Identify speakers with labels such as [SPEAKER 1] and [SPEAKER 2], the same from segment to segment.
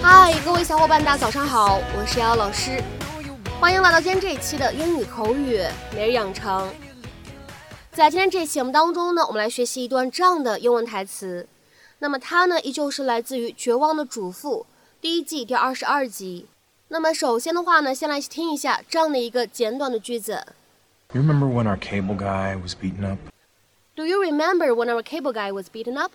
[SPEAKER 1] 嗨，各位小伙伴，大家早上好，我是瑶瑶老师，欢迎来到今天这一期的英语口语每日养成。在今天这期节目当中呢，我们来学习一段这样的英文台词。那么它呢，依旧是来自于《绝望的主妇》第一季第二十二集。那么首先的话呢，先来听一下这样的一个简短的句子
[SPEAKER 2] You remember when our cable guy was beaten
[SPEAKER 1] up?：Do you remember when our cable guy was beaten up？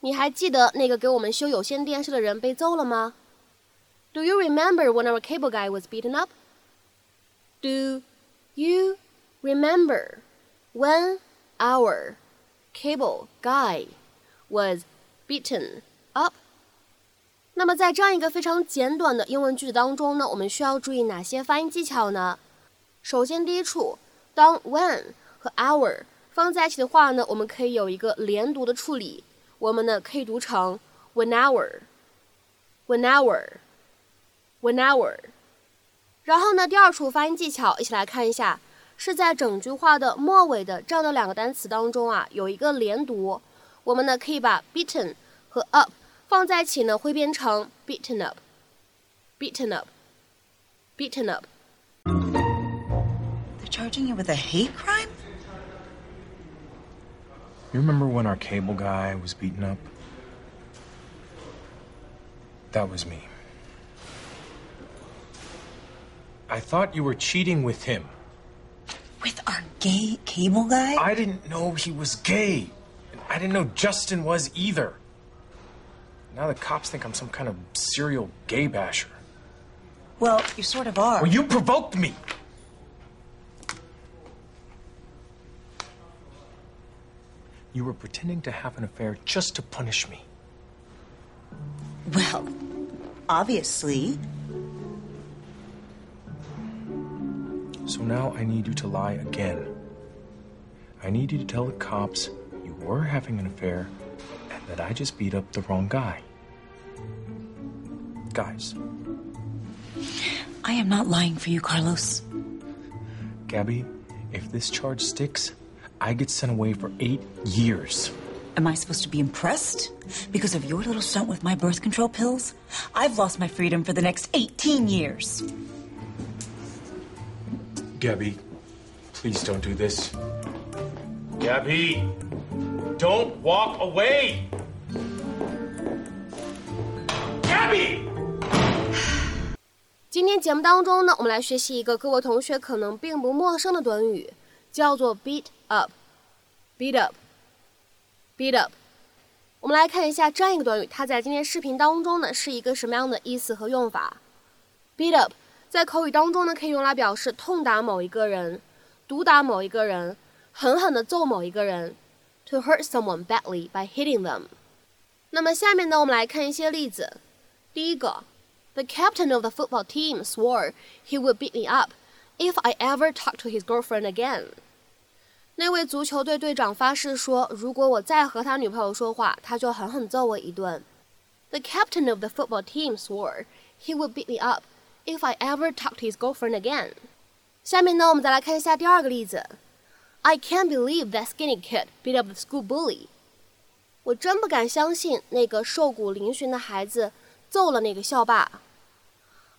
[SPEAKER 1] 你还记得那个给我们修有线电视的人被揍了吗？Do you remember when our cable guy was beaten up? Do you remember when our cable guy was beaten up? 那么在这样一个非常简短的英文句子当中呢，我们需要注意哪些发音技巧呢？首先，第一处，当 when 和 our 放在一起的话呢，我们可以有一个连读的处理，我们呢可以读成 when our，when our，when our。然后呢，第二处发音技巧，一起来看一下，是在整句话的末尾的这样的两个单词当中啊，有一个连读，我们呢可以把 beaten 和 up 放在一起呢，会变成 beaten up，beaten up，beaten up。
[SPEAKER 3] They're charging you with a hate crime?
[SPEAKER 2] You remember when our cable guy was beaten up? That was me. I thought you were cheating with him.
[SPEAKER 3] With our gay cable guy?
[SPEAKER 2] I didn't know he was gay. I didn't know Justin was either. Now the cops think I'm some kind of serial gay basher.
[SPEAKER 3] Well, you sort of are.
[SPEAKER 2] Well, you provoked me. You were pretending to have an affair just to punish me.
[SPEAKER 3] Well, obviously.
[SPEAKER 2] So now I need you to lie again. I need you to tell the cops were having an affair and that I just beat up the wrong guy. Guys,
[SPEAKER 3] I am not lying for you, Carlos.
[SPEAKER 2] Gabby, if this charge sticks, I get sent away for eight years.
[SPEAKER 3] Am I supposed to be impressed? Because of your little stunt with my birth control pills? I've lost my freedom for the next 18 years.
[SPEAKER 2] Gabby, please don't do this. Gabby, don't walk away. Gabby!
[SPEAKER 1] 今天节目当中呢，我们来学习一个各位同学可能并不陌生的短语，叫做 beat up。beat up。beat up。我们来看一下这样一个短语，它在今天视频当中呢是一个什么样的意思和用法？beat up 在口语当中呢可以用来表示痛打某一个人、毒打某一个人、狠狠地揍某一个人。To hurt someone badly by hitting them。那么下面呢，我们来看一些例子。第一个。The captain of the football team swore he would beat me up if I ever talked to his girlfriend again. 那位足球队队长发誓说，如果我再和他女朋友说话，他就狠狠揍我一顿。The captain of the football team swore he would beat me up if I ever talked to his girlfriend again. 下面呢，我们再来看一下第二个例子。 I can't believe that skinny kid beat up the school bully. 我真不敢相信那个瘦骨嶙峋的孩子揍了那个校霸。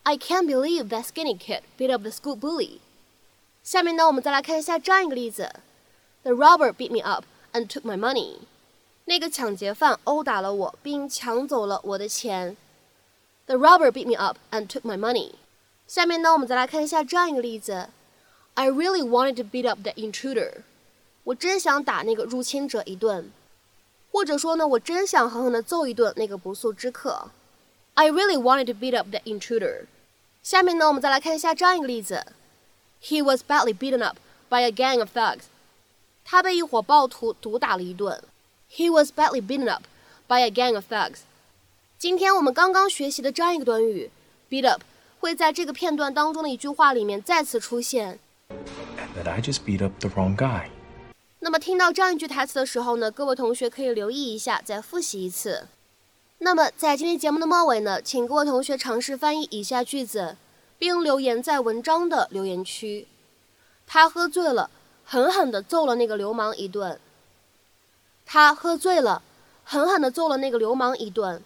[SPEAKER 1] I can't believe that skinny kid beat up the school bully. 下面呢，我们再来看一下这样一个例子：The robber beat me up and took my money. 那个抢劫犯殴打了我，并抢走了我的钱。The robber beat me up and took my money. 下面呢，我们再来看一下这样一个例子 ：I really wanted to beat up the intruder. 我真想打那个入侵者一顿，或者说呢，我真想狠狠地揍一顿那个不速之客。I really wanted to beat up the intruder. 下面呢，我们再来看一下这样一个例子：He was badly beaten up by a gang of thugs. 他被一伙暴徒毒打了一顿。He was badly beaten up by a gang of thugs. 今天我们刚刚学习的这样一个短语 beat up 会在这个片段当中的一句话里面再次出现。
[SPEAKER 2] And that I just beat up the wrong guy.
[SPEAKER 1] 那么听到这样一句台词的时候呢，各位同学可以留意一下，再复习一次。那么在今天节目的末尾呢，请各位同学尝试翻译以下句子，并留言在文章的留言区。他喝醉了，狠狠地揍了那个流氓一顿。他喝醉了，狠狠地揍了那个流氓一顿。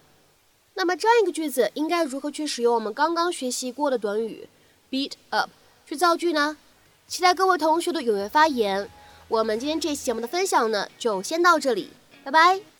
[SPEAKER 1] 那么这样一个句子应该如何去使用我们刚刚学习过的短语 beat up 去造句呢？期待各位同学的踊跃发言。我们今天这期节目的分享呢，就先到这里，拜拜。